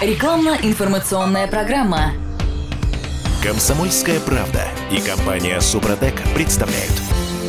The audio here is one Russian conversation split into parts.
Рекламно-информационная программа. Комсомольская правда и компания Супротек представляют.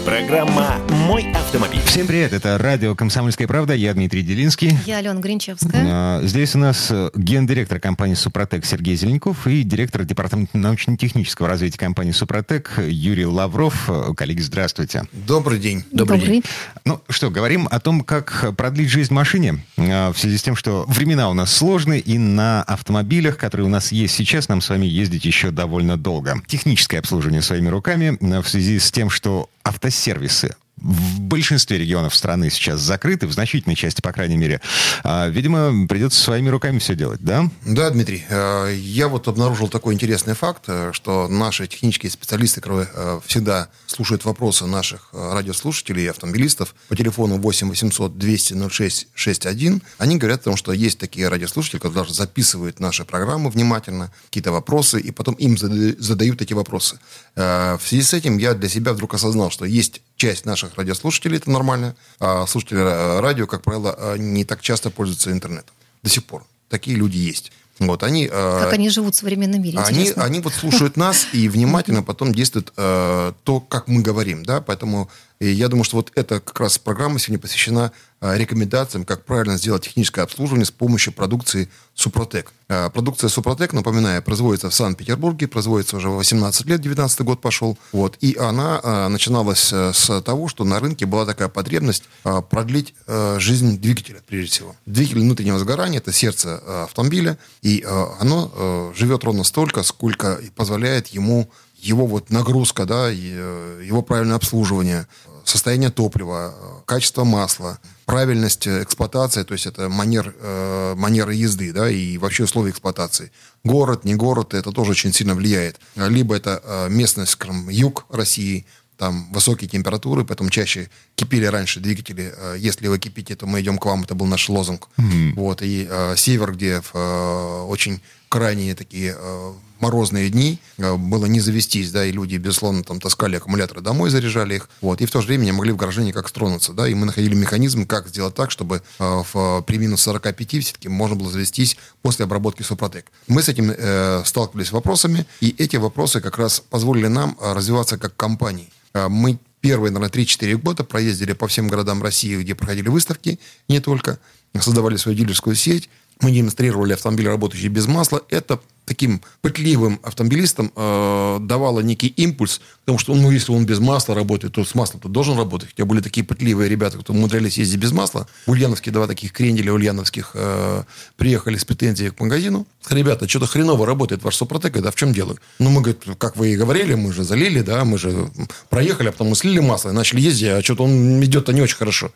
Программа «Мой автомобиль». Всем привет, это радио «Комсомольская правда», я Дмитрий Делинский. Я Алена Гринчевская. А, Здесь у нас э, гендиректор компании «Супротек» Сергей Зеленков и директор департамента научно-технического развития компании «Супротек» Юрий Лавров. Э, Коллеги, здравствуйте. Добрый день. Добрый. Ну что, говорим о том, как продлить жизнь машине. А, В связи с тем, что времена у нас сложные, и на автомобилях, которые у нас есть сейчас, нам с вами ездить еще довольно долго. Техническое обслуживание своими руками в связи с тем, что автосервисы в большинстве регионов страны сейчас закрыты, в значительной части, по крайней мере. А, Видимо, придется своими руками все делать, да? Да, Дмитрий, э, я вот обнаружил такой интересный факт, э, что наши технические специалисты, которые э, всегда слушают вопросы наших радиослушателей и автомобилистов по телефону 8 800 200 06 61, они говорят о том, что есть такие радиослушатели, которые даже записывают наши программы внимательно, какие-то вопросы, и потом им зада- задают эти вопросы. В связи с этим я для себя вдруг осознал, что есть часть наших радиослушателей, это нормально, а слушатели радио, как правило, э, не так часто пользуются интернетом. До сих пор. Такие люди есть. Вот, они, э, Как они живут в современном мире, они, интересно. они вот слушают нас и внимательно потом действуют э, то, как мы говорим, да, поэтому я думаю, что вот эта как раз программа сегодня посвящена рекомендациям, как правильно сделать техническое обслуживание с помощью продукции Супротек. Э, продукция Супротек, напоминаю, производится в Санкт-Петербурге, производится уже 18 лет, 19 год пошел, вот, и она э, начиналась э, с того, что на рынке была такая потребность э, продлить э, жизнь двигателя, прежде всего. Двигатель внутреннего сгорания – это сердце э, автомобиля, и э, оно э, живет ровно столько, сколько позволяет ему его вот нагрузка, да, э, его правильное обслуживание, э, состояние топлива, э, качество масла, правильность э, эксплуатации, то есть это манер, э, манера езды, да, и вообще условия эксплуатации. Город, не город, это тоже очень сильно влияет. Либо это э, местность, скажем, юг России, там высокие температуры, поэтому чаще кипели раньше двигатели. Э, Если вы кипите, то мы идем к вам, это был наш лозунг. Вот, и э, север, где э, очень крайние такие э, морозные дни, э, было не завестись, да, и люди, безусловно, там таскали аккумуляторы домой, заряжали их, вот, и в то же время не могли в гараже никак стронуться, да, и мы находили механизм, как сделать так, чтобы э, в, при минус 45 все-таки можно было завестись после обработки Супротек. Мы с этим э, сталкивались с вопросами, и эти вопросы как раз позволили нам э, развиваться как компании. Э, Мы первые, наверное, 3-4 года проездили по всем городам России, где проходили выставки, не только, создавали свою дилерскую сеть, мы демонстрировали автомобили, работающие без масла. Это таким пытливым автомобилистам э, давало некий импульс, потому что, ну, если он без масла работает, то с маслом-то должен работать. Хотя были такие пытливые ребята, кто умудрялись ездить без масла. Ульяновские два таких кренделя ульяновских э, приехали с претензией к магазину. Ребята, что-то хреново работает ваш Супротек, это в чем дело? Ну, мы, говорит, как вы и говорили, мы же залили, да, мы же проехали, а потом мы слили масло и начали ездить, а что-то он идет-то не очень хорошо.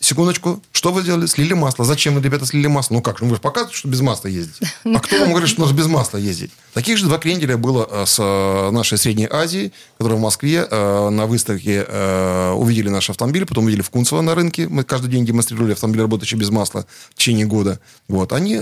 Секундочку, что вы сделали? Слили масло. Зачем вы, ребята, слили масло? Ну как, ну вы же показываете, что без масла ездите. А кто вам говорит, что нужно без масла ездить? Таких же два кренделя было э, с э, нашей Средней Азии, которые в Москве э, на выставке увидели наш автомобиль, потом увидели в Кунцево на рынке. Мы каждый день демонстрировали автомобиль, работающий без масла в течение года. Вот. Они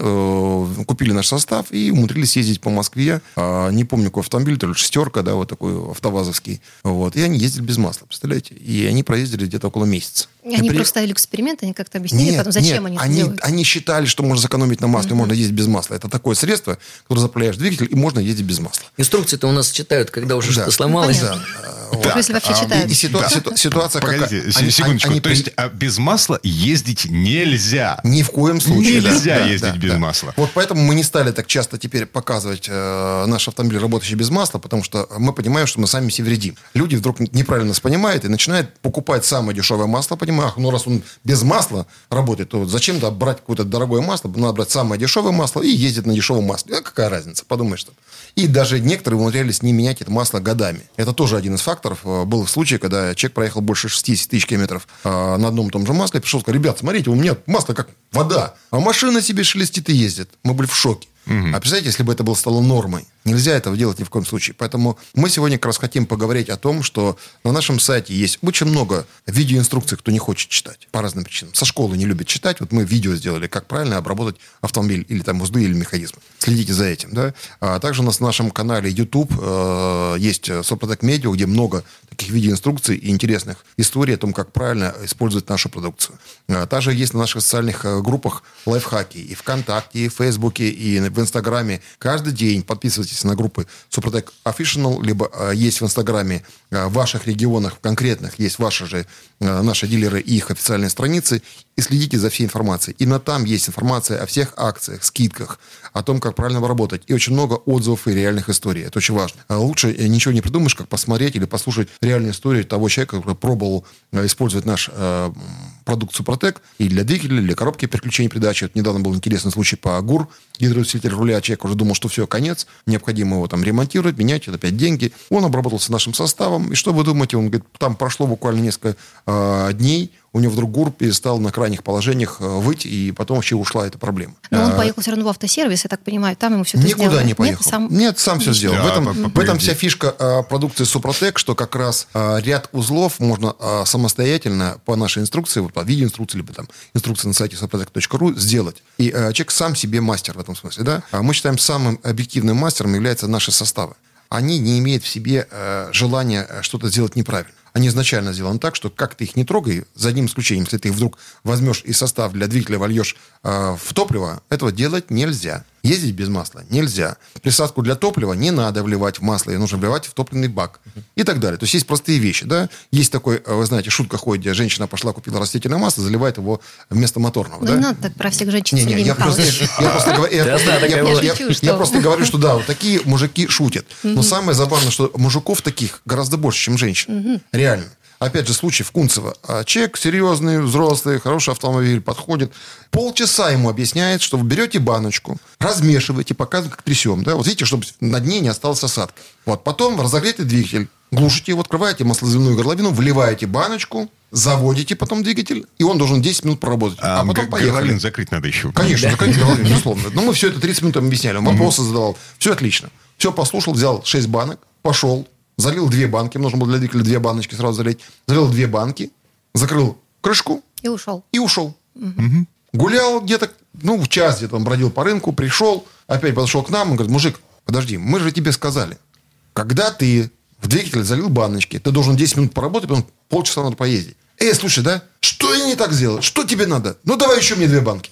купили наш состав и умудрились ездить по Москве. А, не помню, какой автомобиль, то ли шестерка, да, вот такой автовазовский. Вот. И они ездили без масла, представляете? И они проездили где-то около месяца. Они при- просто ставили эксперимент, они как-то объяснили потом, зачем нет, они это делают. они считали, что можно сэкономить на масле, можно ездить без масла. Это такое средство, которое заправляешь двигатель, и можно ездить без масла. Инструкции-то у нас читают, когда уже Да. что-то сломалось. Понятно. Вот. Если вообще читают. И, и ситуа- Да. ситу- ситуация Погодите, какая? се- Они- секундочку. они То есть а без масла ездить нельзя. Ни в коем случае. Нельзя да, ездить да, без да. масла. Вот поэтому мы не стали так часто теперь показывать э, наш автомобиль, работающий без масла, потому что мы понимаем, что мы сами себе вредим. Люди вдруг неправильно нас понимают и начинают покупать самое дешевое масло, понимая, ах, ну раз он без масла работает, то зачем то брать какое-то дорогое масло, надо брать самое дешевое масло и ездить на дешевом масле. А какая разница, подумаешь что. И даже некоторые умудрялись не менять это масло годами. Это тоже один из факторов. Э, Был случай, когда человек проехал больше 60 тысяч километров э, на одном и том же масле, пришел, сказал, ребят, смотрите, у меня масло как вода, а машина себе шелестит и ездит. Мы были в шоке. А представляете, если бы это было стало нормой? Нельзя этого делать ни в коем случае. Поэтому мы сегодня как раз хотим поговорить о том, что на нашем сайте есть очень много видеоинструкций, кто не хочет читать по разным причинам. Со школы не любит читать. Вот мы видео сделали, как правильно обработать автомобиль или там узлы или механизмы. Следите за этим. Да? А также у нас на нашем канале YouTube э, есть Сопротек Медиа, где много таких видеоинструкций и интересных историй о том, как правильно использовать нашу продукцию. А также есть на наших социальных э, группах лайфхаки и ВКонтакте, и в Фейсбуке, и в Инстаграме. Каждый день подписывайтесь на группы Супротек Official, либо э, есть в Инстаграме э, в ваших регионах, конкретных, есть ваши же, наши дилеры и их официальные страницы, и следите за всей информацией. Именно там есть информация о всех акциях, скидках, о том, как правильно работать. И очень много отзывов и реальных историй. Это очень важно. Лучше ничего не придумаешь, как посмотреть или послушать реальную историю того человека, который пробовал использовать наш продукт Супротек и для двигателя, и для коробки переключения передачи. Вот недавно был интересный случай по АГУР, гидроусилитель руля. Человек уже думал, что все, конец, необходимо его там ремонтировать, менять, это опять деньги. Он обработался нашим составом, и что вы думаете, он говорит, там прошло буквально несколько э, дней, у него вдруг ГУР перестал на крайних положениях э, выть, и потом вообще ушла эта проблема. Но он а, поехал все равно в автосервис, я так понимаю, там ему все это Никуда сделали. не поехал. Нет, сам, Нет, сам все сделал. Да, в, этом, в этом вся фишка а, продукции Супротек, что как раз а, ряд узлов можно самостоятельно по нашей инструкции, вот, по видеоинструкции, либо там инструкции на сайте suprotec.ru сделать. И человек сам себе мастер в этом смысле. Да? А мы считаем, самым объективным мастером являются наши составы. Они не имеют в себе желания что-то сделать неправильно они изначально сделаны так, что как ты их не трогай, за одним исключением, если ты их вдруг возьмешь и состав для двигателя вольешь в топливо, этого делать нельзя. Ездить без масла нельзя. Присадку для топлива не надо вливать в масло, ее нужно вливать в топливный бак. И так далее. То есть есть простые вещи. Да? Есть такой, э, вы знаете, шутка ходит, где женщина пошла, купила растительное масло, заливает его вместо моторного. Ну, да? не надо так про всех женщин, не, не, я просто, я просто, говорю, я, я, я просто говорю, что да, вот такие мужики шутят. Но самое забавное, что мужиков таких гораздо больше, чем женщин. Реально опять же, случай в Кунцево. А человек серьезный, взрослый, хороший автомобиль, подходит. Полчаса ему объясняет, что вы берете баночку, размешиваете, показываете, как трясем. Да? Вот видите, чтобы на дне не осталось осадка. Вот, потом разогретый двигатель, глушите его, открываете маслоземную горловину, вливаете баночку, заводите потом двигатель, и он должен 10 минут проработать. А, а потом поехали. Горловин закрыть надо еще. Конечно, закрыть горловин, безусловно. Но мы все это 30 минут объясняли, он вопросы задавал. Все отлично. Все послушал, взял 6 банок, пошел, залил две банки, нужно было для двигателя две баночки сразу залить, залил две банки, закрыл крышку. И ушел. И ушел. Угу. Гулял где-то, ну, в час где-то он бродил по рынку, пришел, опять подошел к нам, он говорит, мужик, подожди, мы же тебе сказали, когда ты в двигатель залил баночки, ты должен 10 минут поработать, потом полчаса надо поездить. Эй, слушай, да? Что я не так сделал? Что тебе надо? Ну, давай еще мне две банки.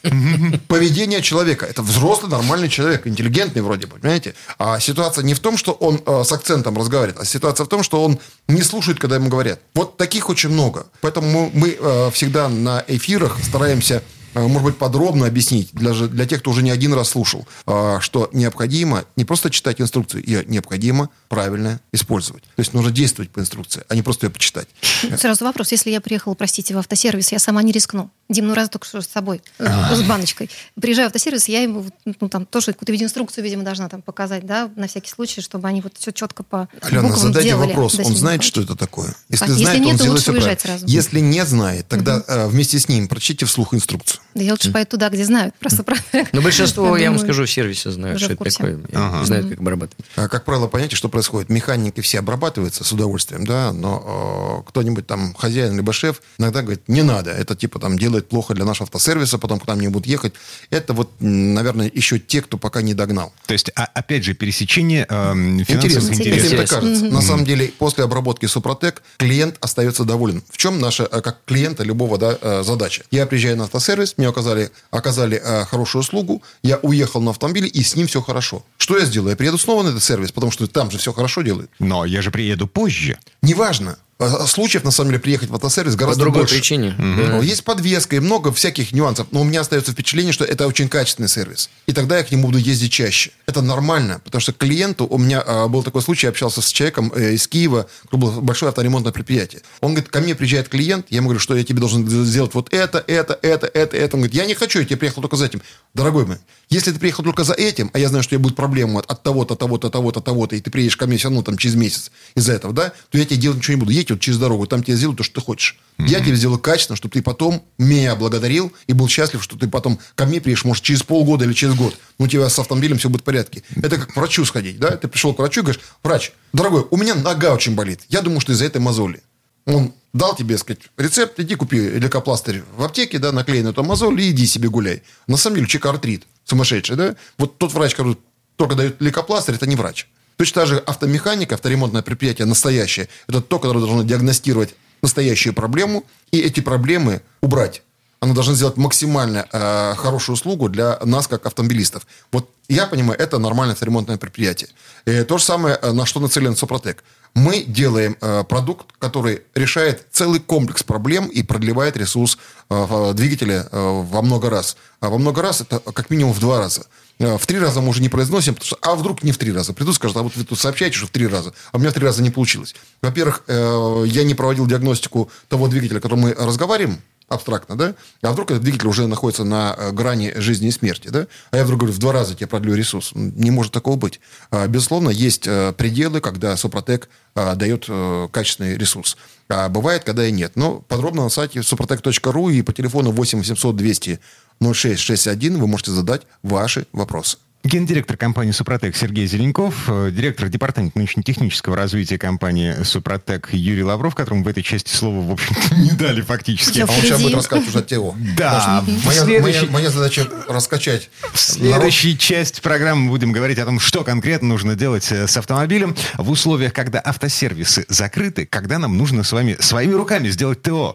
Поведение человека. Это взрослый, нормальный человек, интеллигентный вроде бы, понимаете? А ситуация не в том, что он э, с акцентом разговаривает, а ситуация в том, что он не слушает, когда ему говорят. Вот таких очень много. Поэтому мы, э, всегда на эфирах стараемся может быть, подробно объяснить для, для тех, кто уже не один раз слушал, э, что необходимо не просто читать инструкцию, ее необходимо правильно использовать. То есть нужно действовать по инструкции, а не просто ее почитать. Сразу вопрос. Если я приехала, простите, в автосервис, я сама не рискну. Дим, ну раз только что с собой, А-а-а. с баночкой. Приезжаю в автосервис, я ему ну, там тоже какую-то видеоинструкцию, видимо, должна там показать, да, на всякий случай, чтобы они вот все четко по Алена, буквам задайте делали. вопрос. Он знает, что это такое? Если, а, знает, если нет, то лучше уезжать сразу. Если не знает, тогда угу. вместе с ним прочтите вслух инструкцию. Да я лучше пойду туда, где знают. Просто Но большинство, я вам скажу, сервисы знают, что это такое. Знают, как обрабатывать. А, как правило, понятие, что происходит. Механики все обрабатываются с удовольствием, да, но э, кто-нибудь там, хозяин либо шеф, иногда говорит, не надо, это типа там делает плохо для нашего автосервиса, потом к нам не будут ехать. Это вот, наверное, еще те, кто пока не догнал. То есть, а, опять же, пересечение э, финансовых интересов. Интересно. так кажется. Mm-hmm. На самом деле, после обработки Супротек клиент остается доволен. В чем наша, э, как клиента любого да, э, задача? Я приезжаю на автосервис, мне оказали, оказали э, хорошую услугу, я уехал на автомобиле, и с ним все хорошо. Что я сделаю? Я приеду снова на этот сервис, потому что там же все хорошо делают. Но я же приеду позже. Неважно. А, случаев, на самом деле, приехать в автосервис гораздо По другой больше. причине. Угу. Есть подвеска и много всяких нюансов, но у меня остается впечатление, что это очень качественный сервис. И тогда я к нему буду ездить чаще. Это нормально, потому что клиенту, у меня а, был такой случай, я общался с человеком э, из Киева, было большое авторемонтное предприятие. Он говорит, ко мне приезжает клиент, я ему говорю, что я тебе должен сделать вот это, это, это, это, это. Он говорит, я не хочу, я тебе приехал только за этим. Дорогой мой, если ты приехал только за этим, а я знаю, что у тебя будет проблема от, от того-то, того-то, того-то, того-то, и ты приедешь ко мне все равно там через месяц из-за этого, да, то я тебе делать ничего не буду. Едь вот через дорогу, там тебе сделают то, что ты хочешь. Mm-hmm. Я тебе сделаю качественно, чтобы ты потом меня благодарил и был счастлив, что ты потом ко мне приедешь, может, через полгода или через год. Ну, у тебя с автомобилем все будет в порядке. Это как к врачу сходить, да? Ты пришел к врачу и говоришь, врач, дорогой, у меня нога очень болит. Я думаю, что из-за этой мозоли. Он дал тебе, сказать, рецепт, иди купи лейкопластырь в аптеке, да, наклей на эту мозоль и иди себе гуляй. На самом деле, человек артрит сумасшедший, да? Вот тот врач, который только дает лейкопластырь, это не врач. Точно так же автомеханика, авторемонтное предприятие настоящее, это то, которое должно диагностировать настоящую проблему и эти проблемы убрать. Оно должно сделать максимально э, хорошую услугу для нас, как автомобилистов. Вот я понимаю, это нормальное авторемонтное предприятие. И то же самое, э, на что нацелен Сопротек. Мы делаем э, продукт, который решает целый комплекс проблем и продлевает ресурс э, двигателя э, во много раз. А во много раз это как минимум в два раза. Э, в три раза мы уже не произносим, что, а вдруг не в три раза. Придут, скажут, а вот вы тут сообщаете, что в три раза, а у меня в три раза не получилось. Во-первых, э, я не проводил диагностику того двигателя, о котором мы разговариваем, абстрактно, да? А вдруг этот двигатель уже находится на э, грани жизни и смерти, да? А я вдруг говорю, в два раза тебе продлю ресурс. Не может такого быть. А, безусловно, есть пределы, когда Супротек дает качественный ресурс. А бывает, когда и нет. Но подробно на сайте suprotec.ru и по телефону 8 800 200 0661 вы можете задать ваши вопросы. Гендиректор компании «Супротек» Сергей Зеленков, э, директор департамента научно-технического развития компании «Супротек» Юрий Лавров, которому в этой части слова, в общем не дали фактически. А он сейчас будет рассказывать уже ТО. Да. Моя, следующий... моя, моя задача раскачать. В следующей народ. части программы мы будем говорить о том, что конкретно нужно делать э, с автомобилем в условиях, когда автосервисы закрыты, когда нам нужно с вами своими руками сделать ТО.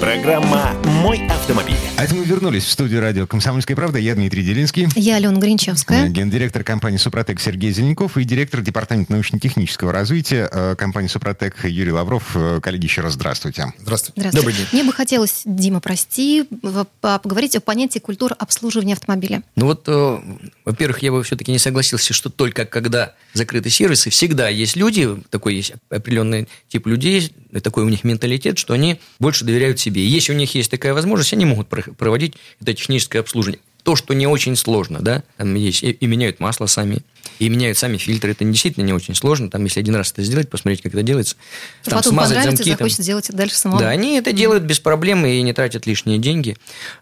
Программа «Мой автомобиль». А это мы вернулись в студию радио «Комсомольская правда». Я Дмитрий Делинский. Я Алена Гринчевская. Гендиректор компании «Супротек» Сергей Зеленков и директор департамента научно-технического развития э, компании «Супротек» Юрий Лавров. Э, коллеги, еще раз здравствуйте. Здравствуйте. здравствуйте. Добрый день. Мне бы хотелось, Дима, прости, поговорить о понятии культуры обслуживания автомобиля. Ну вот, э, во-первых, я бы все-таки не согласился, что только когда закрыты сервисы, всегда есть люди, такой есть определенный тип людей, такой у них менталитет, что они больше доверяют себе. если у них есть такая возможность, они могут проводить это техническое обслуживание. То, что не очень сложно, да, там есть, и, и меняют масло сами, и меняют сами фильтры. Это действительно не очень сложно. Там, если один раз это сделать, посмотреть, как это делается. Там Потом смазать замки. захочется там... делать дальше самому. Да, они это делают без проблем и не тратят лишние деньги.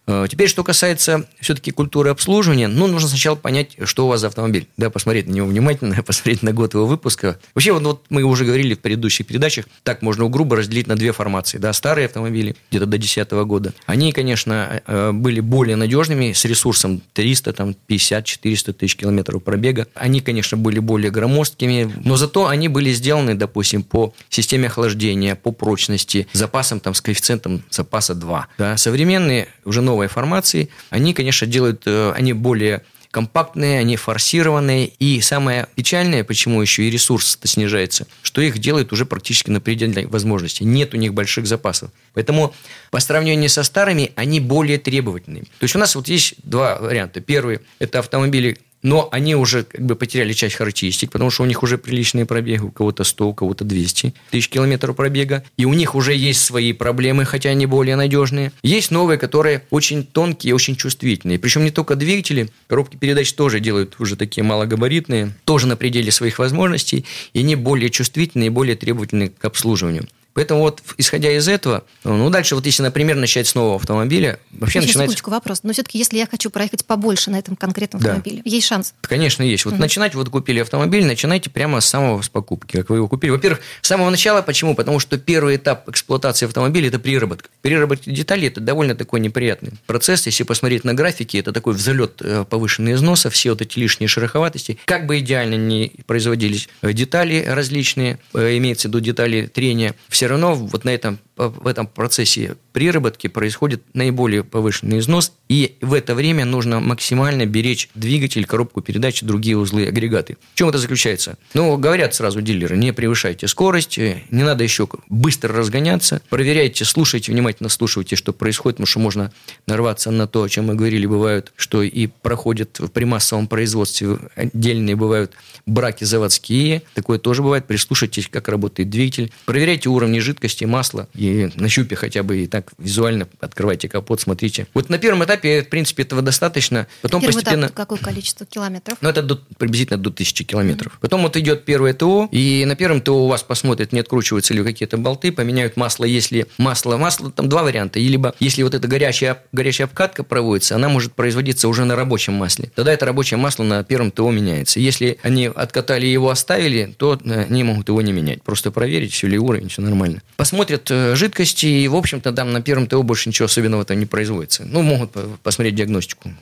Э, теперь, что касается все-таки культуры обслуживания, ну, нужно сначала понять, что у вас за автомобиль. Да, посмотреть на него внимательно, посмотреть на год его выпуска. Вообще, вот, вот мы уже говорили в предыдущих передачах, так можно грубо разделить на две формации. Да, старые автомобили, где-то до 2010 года. Они, конечно, э, были более надежными, с ресурсом 300, там, 50, 400 тысяч километров пробега. Они, конечно, были более громоздкими, но зато они были сделаны, допустим, по системе охлаждения, по прочности, запасом там, с коэффициентом запаса 2. Да. Современные, уже новые формации, они, конечно, делают, э, они более компактные, они форсированные. И самое печальное, почему еще и ресурс снижается, что их делают уже практически на пределе возможностей. Нет у них больших запасов. Поэтому по сравнению со старыми, они более требовательные. То есть у нас вот есть два варианта. Первый – это автомобили но они уже как бы потеряли часть характеристик, потому что у них уже приличные пробеги, у кого-то 100, у кого-то 200 тысяч километров пробега, и у них уже есть свои проблемы, хотя они более надежные. Есть новые, которые очень тонкие, очень чувствительные. Причем не только двигатели, коробки передач тоже делают уже такие малогабаритные, тоже на пределе своих возможностей, и они более чувствительные и более требовательные к обслуживанию. Поэтому вот, исходя из этого, ну, дальше вот если, например, начать с нового автомобиля, вообще Сейчас, начинается... секундочку, вопрос. Но все-таки, если я хочу проехать побольше на этом конкретном да. автомобиле, есть шанс? Конечно, есть. Вот угу. начинать, вот купили автомобиль, начинайте прямо с самого с покупки, как вы его купили. Во-первых, с самого начала, почему? Потому что первый этап эксплуатации автомобиля – это приработка. Переработка деталей – это довольно такой неприятный процесс. Если посмотреть на графики, это такой взлет э, повышенный износа, все вот эти лишние шероховатости. Как бы идеально ни производились э, детали различные, э, имеется в виду детали трения, все равно вот на этом в этом процессе приработки происходит наиболее повышенный износ, и в это время нужно максимально беречь двигатель, коробку передач, другие узлы, агрегаты. В чем это заключается? Ну, говорят сразу дилеры, не превышайте скорость, не надо еще быстро разгоняться, проверяйте, слушайте, внимательно слушайте, что происходит, потому что можно нарваться на то, о чем мы говорили, бывают, что и проходят при массовом производстве отдельные бывают браки заводские, такое тоже бывает, прислушайтесь, как работает двигатель, проверяйте уровни уровне жидкости, масла. И на щупе хотя бы и так визуально открывайте капот, смотрите. Вот на первом этапе, в принципе, этого достаточно. Потом Первый постепенно... этап какое количество километров? Ну, это до- приблизительно до 1000 километров. Потом вот идет первое ТО, и на первом ТО у вас посмотрят, не откручиваются ли какие-то болты, поменяют масло, если масло, масло, там два варианта. И либо, если вот эта горячая, горячая обкатка проводится, она может производиться уже на рабочем масле. Тогда это рабочее масло на первом ТО меняется. Если они откатали и его оставили, то э, они могут его не менять. Просто проверить, все ли уровень, все нормально. Посмотрят э, жидкости, и, в общем-то, там на первом ТО больше ничего особенного там не производится. Ну, могут по- посмотреть диагностику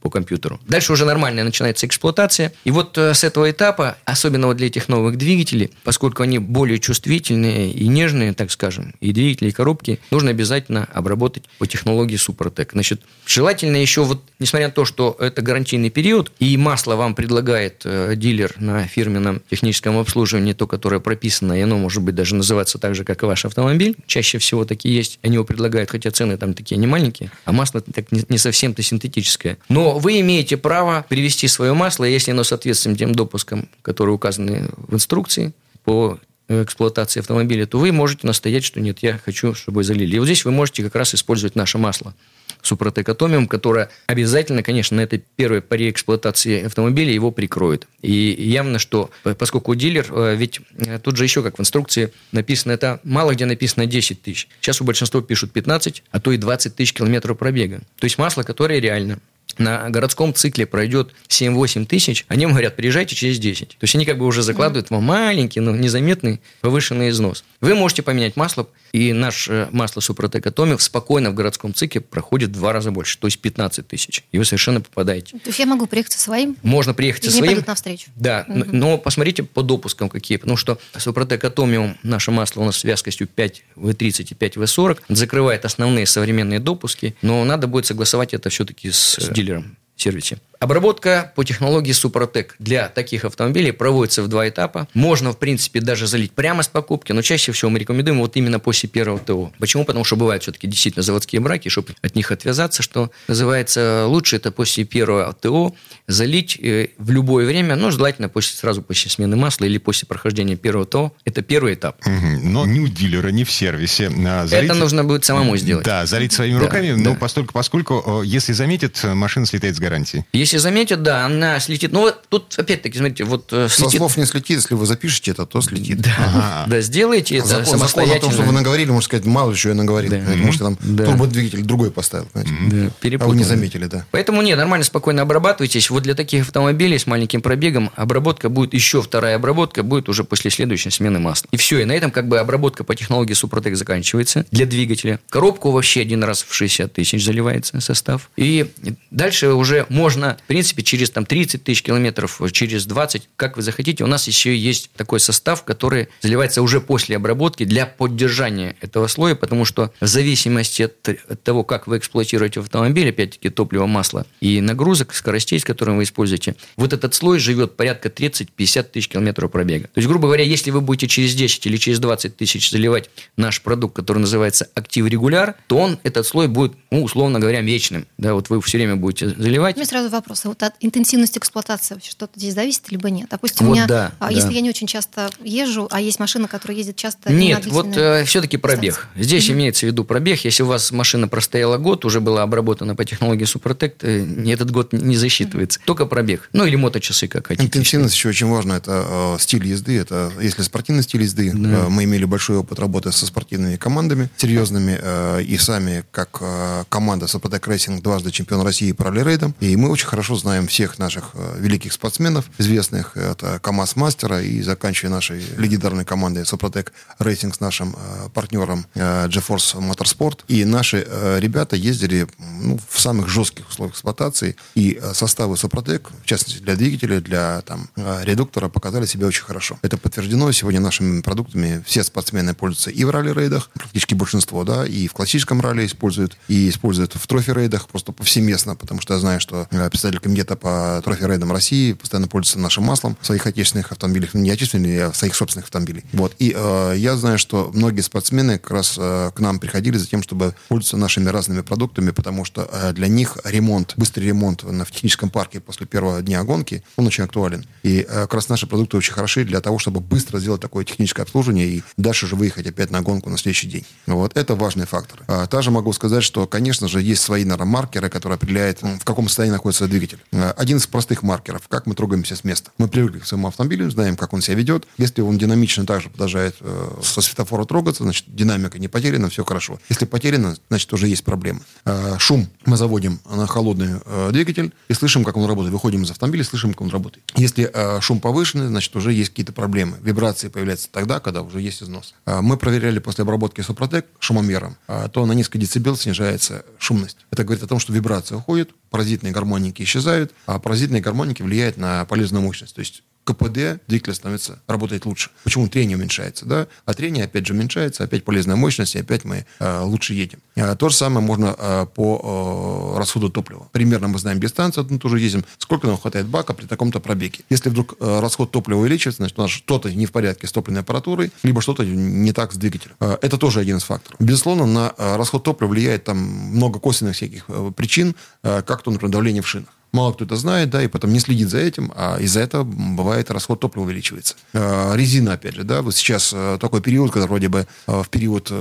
по компьютеру. Дальше уже нормальная начинается эксплуатация. И вот э, с этого этапа, особенно вот для этих новых двигателей, поскольку они более чувствительные и нежные, так скажем, и двигатели, и коробки, нужно обязательно обработать по технологии Супротек. Значит, желательно еще вот, несмотря на то, что это гарантийный период, и масло вам предлагает э, дилер на фирменном техническом обслуживании, то, которое прописано, и оно может быть даже называться так же, как и ваш автомобиль, чаще всего такие есть, они его предлагают, хотя цены там такие не маленькие, а масло так не совсем-то синтетическое. Но вы имеете право привести свое масло, если оно соответствует тем допускам, которые указаны в инструкции по э, эксплуатации автомобиля, то вы можете настоять, что нет, я хочу, чтобы залили. И вот здесь вы можете как раз использовать наше масло. Супротек Атомиум, которое обязательно, конечно, на этой первой паре эксплуатации автомобиля его прикроет. И явно, что э, поскольку дилер, э, ведь тут же еще как в инструкции написано, это мало где написано 10 тысяч. Сейчас у большинства пишут 15, а то и 20 тысяч километров пробега. То есть масло, которое реально на городском цикле пройдет 7-8 тысяч, они вам говорят, приезжайте через 10. То есть они как бы уже закладывают вам маленький, но незаметный повышенный износ. Вы можете поменять масло, и наше масло Супротек Атомик спокойно в городском цикле проходит в два раза больше, то есть 15 тысяч. И вы совершенно попадаете. То есть я могу приехать со своим, Можно приехать со своим. навстречу. Да, н- но посмотрите по допускам какие. Потому что Супротек Атомиум, наше масло у нас с вязкостью 5 В30 и 5 В40, закрывает основные современные допуски, но надо будет согласовать это все-таки с э, дилером сервисе. Обработка по технологии Супротек для таких автомобилей проводится в два этапа. Можно, в принципе, даже залить прямо с покупки, но чаще всего мы рекомендуем вот именно после первого ТО. Почему? Потому что бывают все-таки действительно заводские браки, чтобы от них отвязаться, что называется, лучше это после первого ТО залить э, в любое время, но желательно после, сразу после смены масла или после прохождения первого ТО. Это первый этап. Мгм. Но ни у дилера, ни в сервисе. А, залить- Это нужно будет самому сделать. Да, залить своими Да, руками, да. но поскольку, э, если заметит, машина слетает с гарантии. Если заметят, да, она слетит. Ну, вот тут, опять-таки, смотрите, вот э, Со слетит... слов не слетит, если вы запишете это, то слетит. Да, да, сделайте это Закон, закон о том, самостоятельно. что вы наговорили, можно сказать, мало ли что я наговорил. Да. Потому что там Да. турбодвигатель другой поставил. знаете. Да, А вы перепутал. не заметили, да. Поэтому нет, нормально, спокойно обрабатывайтесь. Вот для таких автомобилей с маленьким пробегом обработка будет, еще вторая обработка будет уже после следующей смены масла. И все, и на этом как бы обработка по технологии Супротек заканчивается для двигателя. Коробку вообще один раз в 60 тысяч заливается состав. И дальше уже можно, в принципе, через там 30 тысяч километров, через 20, как вы захотите. У нас еще есть такой состав, который заливается уже после обработки для поддержания этого слоя, потому что в зависимости от, от того, как вы эксплуатируете автомобиль, опять-таки топливо, масло и нагрузок, скоростей, с которыми вы используете, вот этот слой живет порядка 30-50 тысяч километров пробега. То есть, грубо говоря, если вы будете через 10 или через 20 тысяч заливать наш продукт, который называется Active Regular, то он, этот слой будет, ну, условно говоря, вечным. Да, вот вы все время будете заливать. У меня сразу вопрос. А Вот от интенсивности эксплуатации вообще что-то здесь зависит, либо нет? Допустим, Вот у меня, да, а, да. если я не очень часто езжу, а есть машина, которая ездит часто Нет, вот длительные все-таки пробег. Здесь имеется в виду пробег. Если у вас машина простояла год, уже была обработана по технологии Супротек, э, этот год не засчитывается. Только пробег. Ну или моточасы, как хотите. Интенсивность еще очень важна. Это э, стиль езды. Это если спортивный стиль езды. э, мы имели большой опыт работы со спортивными командами серьезными. э, и сами, как э, команда Супротек Рейсинг, дважды чемпион России по ралли-рейдам. И мы очень хорошо знаем всех наших э, великих спортсменов, известных. Это КАМАЗ Мастера и заканчивая нашей легендарной командой Супротек Рейсинг с нашим э, партнером э, G-Force Motorsport. И наши э, ребята ездили ну, в самых жестких условиях эксплуатации. И э, составы Супротек, в частности для двигателя, для там, э, редуктора, показали себя очень хорошо. Это подтверждено сегодня нашими продуктами. Все спортсмены пользуются и в ралли-рейдах, практически большинство, да, и в классическом ралли используют, и используют в трофи-рейдах просто повсеместно, потому что я знаю, что э, представители председатель комитета по трофи-рейдам России, постоянно пользуется нашим маслом в своих отечественных автомобилях, ну, не отечественных, а в своих собственных автомобилях. Вот. И э, я знаю, что многие спортсмены как раз э, к нам приходили за тем, чтобы пользоваться нашими разными продуктами, потому что э, для них ремонт, быстрый ремонт в техническом парке после первого дня гонки, он очень актуален. И э, как раз наши продукты очень хороши для того, чтобы быстро сделать такое техническое обслуживание и дальше же выехать опять на гонку на следующий день. Вот. Это важный фактор. А, также могу сказать, что, конечно же, есть свои, маркеры, которые определяют, в каком состоянии находится двигатель. А, один из простых маркеров, как мы трогаемся с места. Мы привыкли к своему автомобилю, знаем, как он себя ведет. Если он динамично также продолжает э, со светофора трогаться, значит, динамика не потеряна, все хорошо. Если потеряна, значит, уже есть проблемы. А, шум мы заводим на холодный э, двигатель и слышим, как он работает. Выходим из автомобиля, слышим, как он работает. Если э, шум повышенный, значит, уже есть какие-то проблемы. Вибрации появляются тогда, когда уже есть износ. Мы проверяли после обработки Супротек шумомером, то на несколько децибел снижается шумность. Это говорит о том, что вибрация уходит, паразитные гармоники исчезают, а паразитные гармоники влияют на полезную мощность. То есть КПД двигателя становится, работать лучше. Почему трение уменьшается, да? А трение опять же уменьшается, опять полезная мощность, и опять мы э, лучше едем. А, то же самое можно э, по э, расходу топлива. Примерно мы знаем дистанцию, мы тоже ездим, сколько нам хватает бака при таком-то пробеге. Если вдруг э, расход топлива увеличивается, значит, у нас что-то не в порядке с топливной аппаратурой, либо что-то не так с двигателем. Э, это тоже один из факторов. Безусловно, на э, расход топлива влияет там много косвенных всяких э, причин, э, как то, например, давление в шинах. Мало кто это знает, да, и потом не следит за этим, а из-за этого бывает расход топлива увеличивается. Э, резина, опять же, да, вот сейчас э, такой период, когда вроде бы э, в период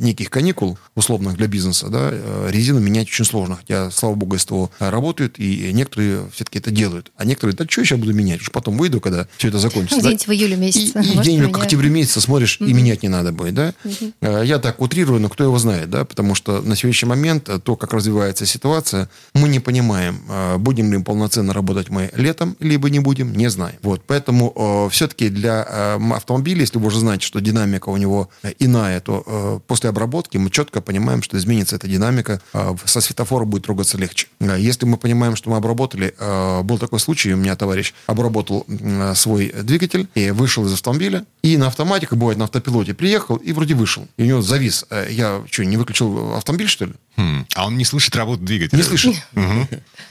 неких каникул, условных для бизнеса, да, резину менять очень сложно, хотя, слава богу, СТО работают, и некоторые все-таки это делают. А некоторые, да что я сейчас буду менять, уж потом выйду, когда все это закончится. Где-нибудь да? в июле месяце. И, и где-нибудь в октябре месяце смотришь, mm-hmm. и менять не надо будет, да. Mm-hmm. Я так утрирую, но кто его знает, да, потому что на сегодняшний момент то, как развивается ситуация, мы не понимаем, будем ли полноценно полноценно работать мы летом, либо не будем, не знаем. Вот, поэтому э, все-таки для э, автомобиля, если вы уже знаете, что динамика у него э, иная, то э, после обработки мы четко понимаем, что изменится эта динамика, э, со светофора будет трогаться легче. Э, если мы понимаем, что мы обработали, э, был такой случай, у меня товарищ обработал э, свой двигатель и вышел из автомобиля, и на автомате, как бывает на автопилоте, приехал и вроде вышел. И у него завис. Э, я что, не выключил автомобиль, что ли? Хм. А он не слышит работу двигателя? Не слышит.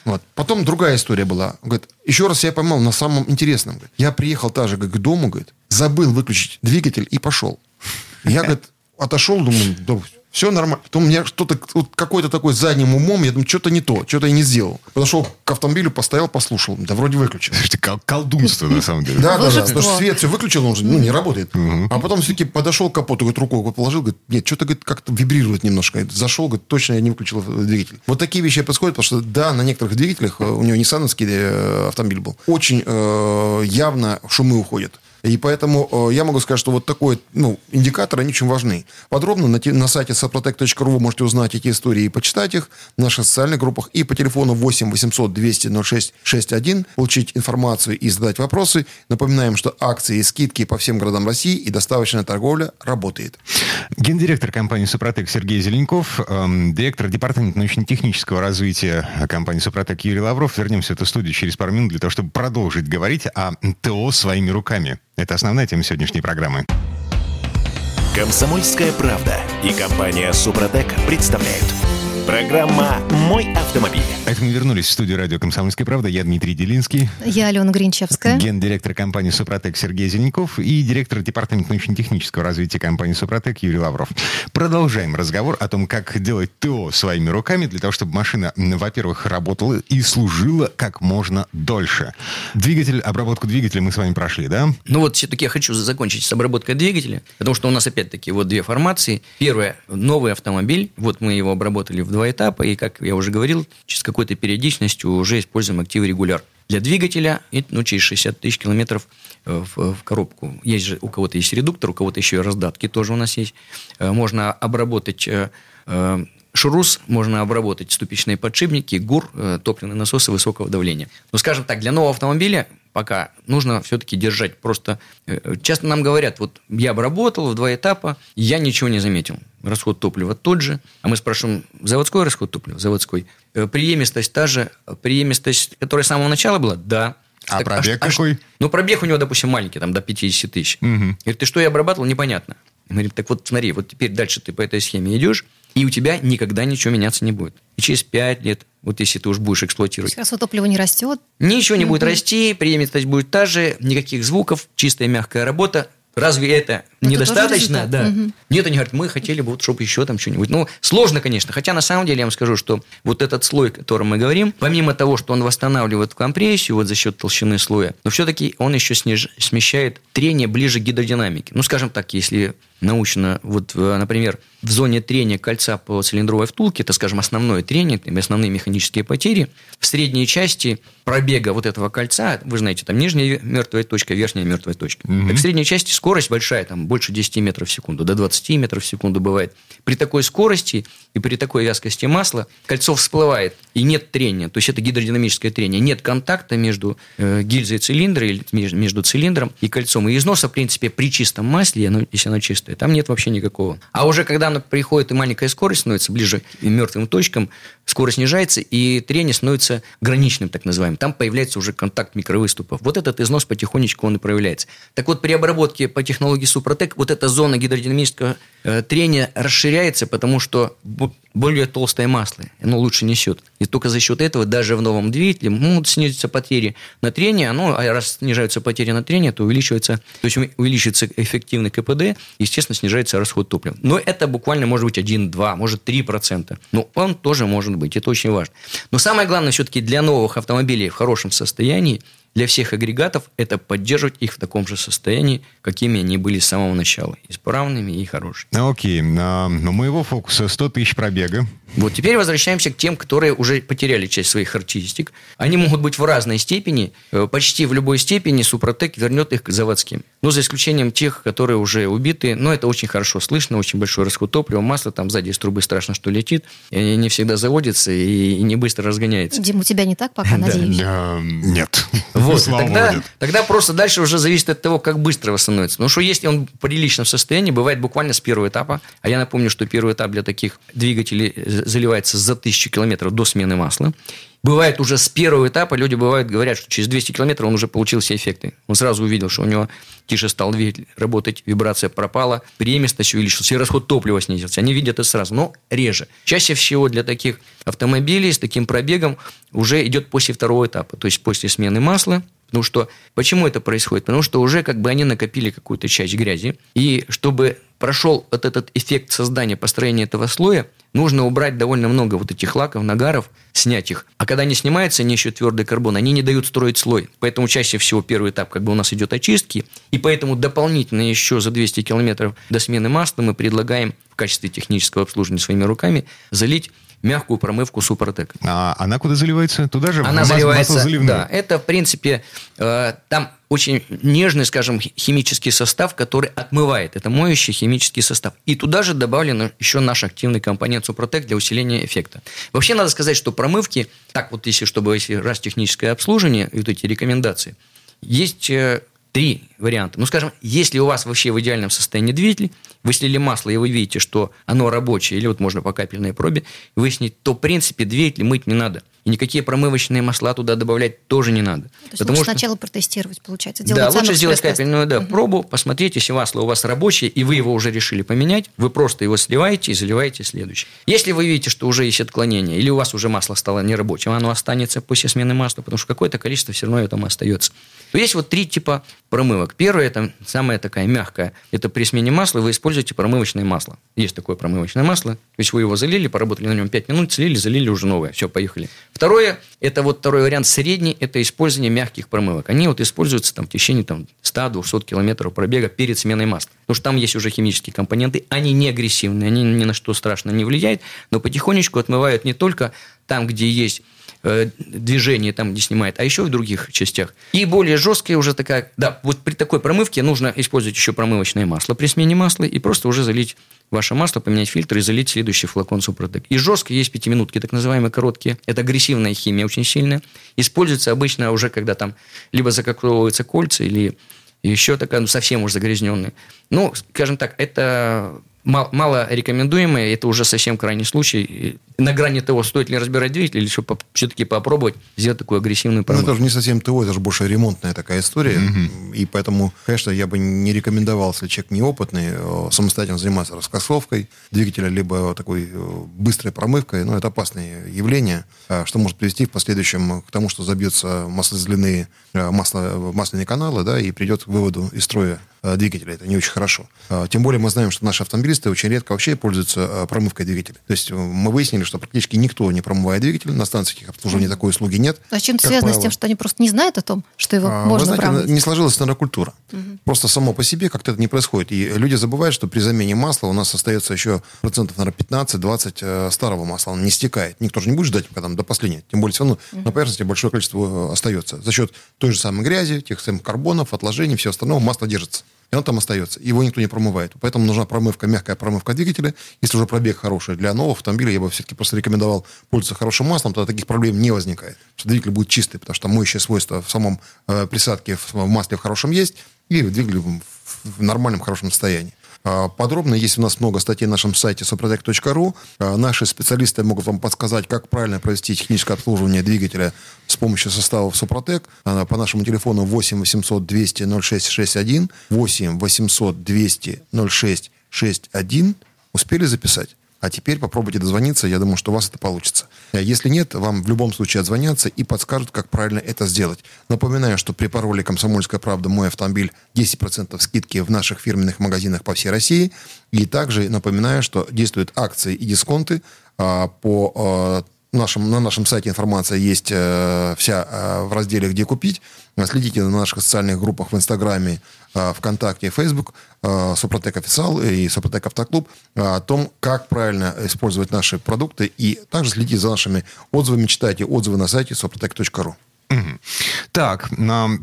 Вот. Потом другая история была. Он говорит, еще раз я поймал на самом интересном. Я приехал также как к дому, говорит, забыл выключить двигатель и пошел. Я, говорит, отошел, думаю, да, все нормально. Потом у меня что-то, вот какой-то такой задним умом, я думаю, что-то не то, что-то я не сделал. Подошел к автомобилю, постоял, послушал. Да вроде выключил. Кол- колдунство на самом деле. Да, да, да. Потому что свет все выключил, он же ну, не работает. А потом все-таки подошел к капоту, говорит, руку положил, говорит, нет, что-то говорит, как-то вибрирует немножко. Зашел, говорит, точно я не выключил двигатель. Вот такие вещи происходят, потому что, да, на некоторых двигателях, э, у него ниссановский э, автомобиль был, очень э, явно шумы уходят. И поэтому э, я могу сказать, что вот такой ну, индикатор, они очень важны. Подробно на, на сайте saprotec.ru вы можете узнать эти истории и почитать их в наших социальных группах. И по телефону 8 800 200 06 61 получить информацию и задать вопросы. Напоминаем, что акции и скидки по всем городам России и доставочная торговля работает. Гендиректор компании «Супротек» Сергей Зеленков, эм, директор департамента научно-технического развития компании «Супротек» Юрий Лавров. Вернемся в эту студию через пару минут для того, чтобы продолжить говорить о ТО своими руками. Это основная тема сегодняшней программы. Комсомольская правда и компания «Супротек» представляют – Программа «Мой автомобиль». Это мы вернулись в студию радио «Комсомольская правда». Я Дмитрий Делинский. Я Алена Гринчевская. Гендиректор компании «Супротек» Сергей Зеленков и директор департамента научно-технического развития компании «Супротек» Юрий Лавров. Продолжаем разговор о том, как делать ТО своими руками для того, чтобы машина, во-первых, работала и служила как можно дольше. Двигатель, обработку двигателя мы с вами прошли, да? Ну вот все-таки я хочу закончить с обработкой двигателя, потому что у нас опять-таки вот две формации. Первая – новый автомобиль. Вот мы его обработали в два этапа, и, как я уже говорил, с какой-то периодичностью уже используем активы регуляр. Для двигателя, ну, через 60 тысяч километров э, в, в коробку. Есть же, у кого-то есть редуктор, у кого-то еще и раздатки тоже у нас есть. Э, можно обработать э, шрус, можно обработать ступичные подшипники, ГУР, топливные насосы высокого давления. Ну, скажем так, для нового автомобиля пока нужно все-таки держать. Просто часто нам говорят, вот я обработал в два этапа, я ничего не заметил расход топлива тот же. А мы спрашиваем, заводской расход топлива? Заводской. Э, преемистость та же, преемистость, которая с самого начала была? Да. А так, пробег а, какой? А, ну, пробег у него, допустим, маленький, там, до 50 тысяч. Угу. Говорит, ты что, я обрабатывал? Непонятно. Мы говорим, так вот, смотри, вот теперь дальше ты по этой схеме идешь, и у тебя никогда ничего меняться не будет. И через 5 лет, вот если ты уж будешь эксплуатировать. Сейчас топливо не растет. Ничего не будет расти, преемственность будет та же, никаких звуков, чистая мягкая работа. Разве это, Это недостаточно? Да. Мгм. Нет, они говорят, мы хотели бы, вот, чтобы еще там что-нибудь. Ну, сложно, конечно. Хотя, на самом деле, я вам скажу, что вот этот слой, о котором мы говорим, помимо того, что он восстанавливает компрессию вот за счет толщины слоя, но все-таки он еще сниж- смещает трение ближе к гидродинамике. Ну, скажем так, если научно, вот, э, например, в зоне трения кольца по цилиндровой втулке, это, скажем, основное трение, основные механические потери, в средней части пробега вот этого кольца, вы знаете, там нижняя мертвая точка, верхняя мертвая точка. Так в средней части скорость большая, там больше 10 метров в секунду, до 20 метров в секунду бывает. При такой скорости и при такой вязкости масла кольцо всплывает, и нет трения, то есть это гидродинамическое трение, нет контакта между э, гильзой цилиндра или меж- между цилиндром и кольцом. И износа, в принципе, при чистом масле, оно- если оно чистое, там нет вообще никакого. А уже когда оно приходит и маленькая скорость становится ближе к мертвым точкам, скорость снижается, и трение становится граничным, так называемым. Там появляется уже контакт микровыступов. Вот этот износ потихонечку он и проявляется. Так вот, при обработке по технологии Супротек вот эта зона гидродинамического э, трения расширяется, потому что более толстое масло, оно лучше несет. И только за счет этого даже в новом двигателе могут снизиться потери на трение, оно, а раз снижаются потери на трение, то увеличивается, то есть увеличивается эффективный КПД, естественно, снижается расход топлива. Но это буквально может быть 1, 2, может 3%. Но он тоже может быть, это очень важно. Но самое главное все-таки для новых автомобилей в хорошем состоянии, для всех агрегатов, это поддерживать их в таком же состоянии, какими они были с самого начала. Исправными и хорошими. Окей, а, у моего фокуса 100 тысяч пробега. Вот теперь возвращаемся к тем, которые уже потеряли часть своих характеристик. Они могут быть в разной степени. Э, Почти в любой степени Супротек вернет их к заводским. Но за исключением тех, которые уже убиты. Но это очень хорошо слышно, очень большой расход топлива, масла там сзади из трубы страшно, что летит. И они не всегда заводятся и, не быстро разгоняется. Дим, у тебя не так пока, надеюсь. Нет. Вот, тогда, тогда просто дальше уже зависит от того, как быстро восстановится. Потому что если он в приличном состоянии, бывает буквально с первого этапа. А я напомню, что первый этап для таких двигателей з- заливается за тысячу километров до смены масла. Бывает уже с первого этапа, люди бывают, говорят, что через 200 километров он уже получил все эффекты. Он сразу увидел, что у него тише стал двигатель работать, вибрация пропала, преемственность увеличилась, и расход топлива снизился. Они видят это сразу, но реже. Чаще всего для таких автомобилей с таким пробегом уже идет после второго этапа, то есть после смены масла, Потому что почему это происходит? Потому что уже как бы они накопили какую-то часть грязи. И чтобы прошел вот этот эффект создания, построения этого слоя, нужно убрать довольно много вот этих лаков, нагаров, снять их. А когда они снимаются, они еще твердый карбон, они не дают строить слой. Поэтому чаще всего первый этап как бы у нас идет очистки. И поэтому дополнительно еще за 200 километров до смены масла мы предлагаем в качестве технического обслуживания своими руками залить мягкую промывку Супротек. А она куда заливается? Туда же? Она заливается, да. Это, в принципе, э, там очень нежный, скажем, хи- химический состав, который отмывает. Это моющий химический состав. И туда же добавлен еще наш активный компонент Супротек для усиления эффекта. Вообще, надо сказать, что промывки, так вот, если, чтобы, если раз техническое обслуживание, и вот эти рекомендации, есть э, три варианта. Ну, скажем, если у вас вообще в идеальном состоянии двигатель, вы слили масло, и вы видите, что оно рабочее, или вот можно по капельной пробе выяснить, то, в принципе, двигатель мыть не надо. И никакие промывочные масла туда добавлять тоже не надо. То есть лучше сначала протестировать, получается. да, делать лучше самый сделать капельную да, пробу, посмотреть, если масло у вас рабочее, и вы его уже решили поменять, вы просто его сливаете и заливаете следующее. Если вы видите, что уже есть отклонение, или у вас уже масло стало нерабочим, оно останется после смены масла, потому что какое-то количество все равно там остается. То есть вот три типа промывок. Первое, это самая такая мягкая, это при смене масла вы используете промывочное масло. Есть такое промывочное масло, то есть вы его залили, поработали на нем 5 минут, слили, залили уже новое, все, поехали. Второе, это вот второй вариант средний, это использование мягких промывок. Они вот используются там в течение там, 100-200 километров пробега перед сменой масла. Потому что там есть уже химические компоненты, они не агрессивные, они ни на что страшно не влияют, но потихонечку отмывают не только там, где есть э, движение, там, где снимает, а еще в других частях. И более жесткая уже такая, да, вот при такой промывке нужно использовать еще промывочное масло при смене масла и просто уже залить ваше масло, поменять фильтр и залить следующий флакон Супротек. И жестко есть пятиминутки, так называемые короткие. Это агрессивная химия очень сильная. Используется обычно уже, когда там либо закокровываются кольца, или еще такая, ну, совсем уж загрязненная. Ну, скажем так, это мало, мало рекомендуемое, это уже совсем крайний случай. На грани того, стоит ли разбирать двигатель, или все-таки попробовать сделать такую агрессивную промывку. Ну, это же не совсем ТО, это же больше ремонтная такая история. Mm-hmm. И поэтому, конечно, я бы не рекомендовал, если человек неопытный, э, самостоятельно заниматься раскосовкой двигателя, либо такой э, быстрой промывкой. Ну, это опасное явление, э, что может привести в последующем к тому, что забьются маслозляные масло, масляные каналы, да, и придет к выводу из строя двигателя. Это не очень хорошо. Тем более мы знаем, что наши автомобилисты очень редко вообще пользуются промывкой двигателя. То есть мы выяснили, что практически никто не промывает двигатель. На станциях обслуживания такой услуги нет. А чем это связано правило. с тем, что они просто не знают о том, что его а, можно вы знаете, промыть? Не сложилась нейрокультура. Угу. Просто само по себе как-то это не происходит. И люди забывают, что при замене масла у нас остается еще процентов, наверное, 15-20 э, старого масла. Он не стекает. Никто же не будет ждать пока там до последнего. Тем более все равно угу. на поверхности большое количество э, остается. За счет той же самой грязи, тех самых карбонов, отложений, все остальное масло держится и он там остается. Его никто не промывает. Поэтому нужна промывка, мягкая промывка двигателя. Если уже пробег хороший для нового автомобиля, я бы все-таки просто рекомендовал пользоваться хорошим маслом, тогда таких проблем не возникает. Что двигатель будет чистый, потому что моющее свойство в самом э, присадке, в, в масле в хорошем есть, и двигатель в, в нормальном, хорошем состоянии. А, подробно. Есть у нас много статей на нашем сайте suprotec.ru. А, наши специалисты могут вам подсказать, как правильно провести техническое обслуживание двигателя с помощью составов Супротек. А, по нашему телефону 8 800 200 0661, 8 800 200 0661. Успели записать? А теперь попробуйте дозвониться, я думаю, что у вас это получится. Если нет, вам в любом случае отзвонятся и подскажут, как правильно это сделать. Напоминаю, что при пароле «Комсомольская правда. Мой автомобиль» 10% скидки в наших фирменных магазинах по всей России. И также напоминаю, что действуют акции и дисконты а, по а, нашем, на нашем сайте информация есть э, вся э, в разделе «Где купить». Следите на наших социальных группах в Инстаграме, э, ВКонтакте и Фейсбук, э, Супротек Официал и Супротек Автоклуб, э, о том, как правильно использовать наши продукты. И также следите за нашими отзывами, читайте отзывы на сайте suprotec.ru. Так,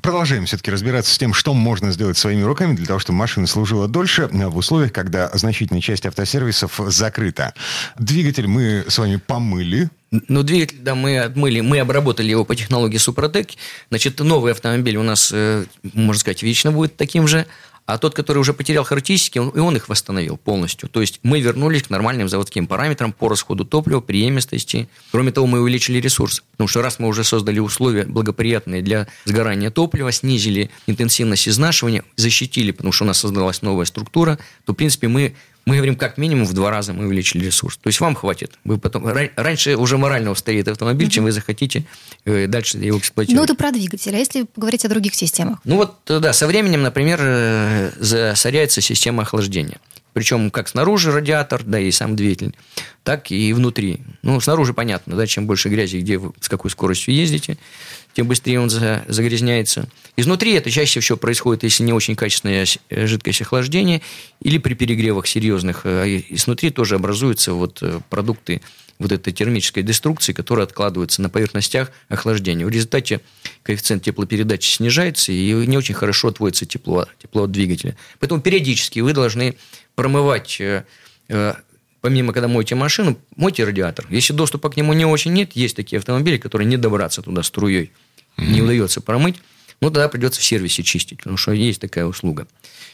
продолжаем все-таки разбираться с тем, что можно сделать своими руками для того, чтобы машина служила дольше в условиях, когда значительная часть автосервисов закрыта. Двигатель мы с вами помыли, ну, двигатель, да, мы отмыли, мы обработали его по технологии Супротек. Значит, новый автомобиль у нас, э, можно сказать, вечно будет таким же. А тот, который уже потерял характеристики, он, и он их восстановил полностью. То есть мы вернулись к нормальным заводским параметрам по расходу топлива, преемистости. Кроме того, мы увеличили ресурс. Потому что раз мы уже создали условия благоприятные для сгорания топлива, снизили интенсивность изнашивания, защитили, потому что у нас создалась новая структура, то, в принципе, мы мы говорим, как минимум в два раза мы увеличили ресурс. То есть вам хватит. Вы потом, раньше уже морально устареет автомобиль, чем вы захотите э, дальше его эксплуатировать. Ну, это про двигатель. А если поговорить о других системах? Ну, вот, да, со временем, например, э, засоряется система охлаждения. Причем как снаружи радиатор, да, и сам двигатель, так и внутри. Ну, снаружи понятно, да, чем больше грязи, где вы с какой скоростью ездите, тем быстрее он загрязняется. Изнутри это чаще всего происходит, если не очень качественное э, жидкость охлаждения, или при перегревах серьезных. А изнутри тоже образуются вот э, продукты вот этой термической деструкции, которая откладывается на поверхностях охлаждения. В результате коэффициент теплопередачи снижается, и не очень хорошо отводится тепло, тепло от двигателя. Поэтому периодически вы должны промывать э, э, помимо, когда моете машину, мойте радиатор. Если доступа к нему не очень нет, есть такие автомобили, которые не добраться туда струей, mm-hmm. не удается промыть, ну, тогда придется в сервисе чистить, потому что есть такая услуга.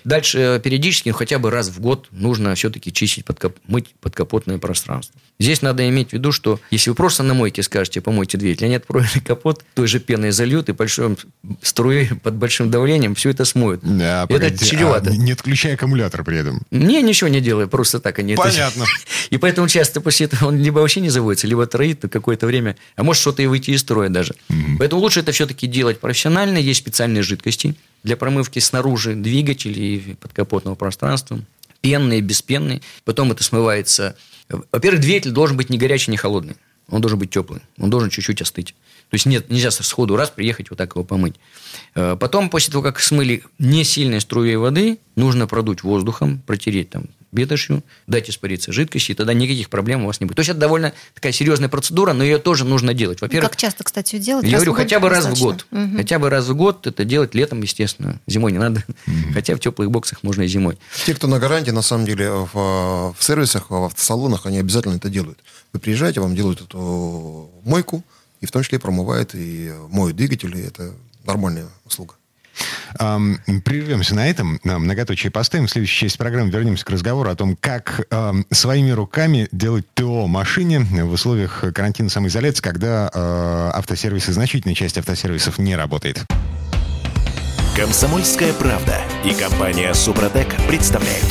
Дальше э, периодически, ну, хотя бы раз в год, нужно все-таки чистить, подкоп... мыть подкапотное пространство. Здесь надо иметь в виду, что если вы просто на мойке скажете, помойте двигатель, они откроют капот, той же пеной зальют и большой струей под большим давлением все это смоют. Да, это погоди, чревато. А не отключая аккумулятор при этом. Не, ничего не делаю, просто так они... Понятно. И поэтому часто после этого он либо вообще не заводится, либо троит какое-то время, а может что-то и выйти из строя даже. Угу. Поэтому лучше это все-таки делать профессионально. Есть специальные жидкости, для промывки снаружи двигателей и подкапотного пространства. Пенные, беспенные. Потом это смывается. Во-первых, двигатель должен быть не горячий, не холодный. Он должен быть теплый. Он должен чуть-чуть остыть. То есть нет, нельзя сходу раз приехать вот так его помыть. Э, потом, после того, как смыли не сильной струей воды, нужно продуть воздухом, протереть там ветошью, дать испариться жидкости, и тогда никаких проблем у вас не будет. То есть это довольно такая серьезная процедура, но ее тоже нужно делать. Во-первых, как часто, кстати, делать? Я говорю, хотя бы раз в год. Угу. Хотя бы раз в год это делать летом, естественно. Зимой не надо. Угу. Хотя в теплых боксах можно и зимой. Те, кто на гарантии, на самом деле, в, в сервисах, в автосалонах, они обязательно это делают. Вы приезжаете, вам делают эту мойку, и в том числе промывают и моют двигатели. Это нормальная услуга. Эм, прервемся на этом, многоточие поставим. В следующей части программы вернемся к разговору о том, как эм, своими руками делать ТО машине в условиях карантина самоизоляции, когда э, автосервисы, значительная часть автосервисов не работает. Комсомольская правда и компания Супротек представляют.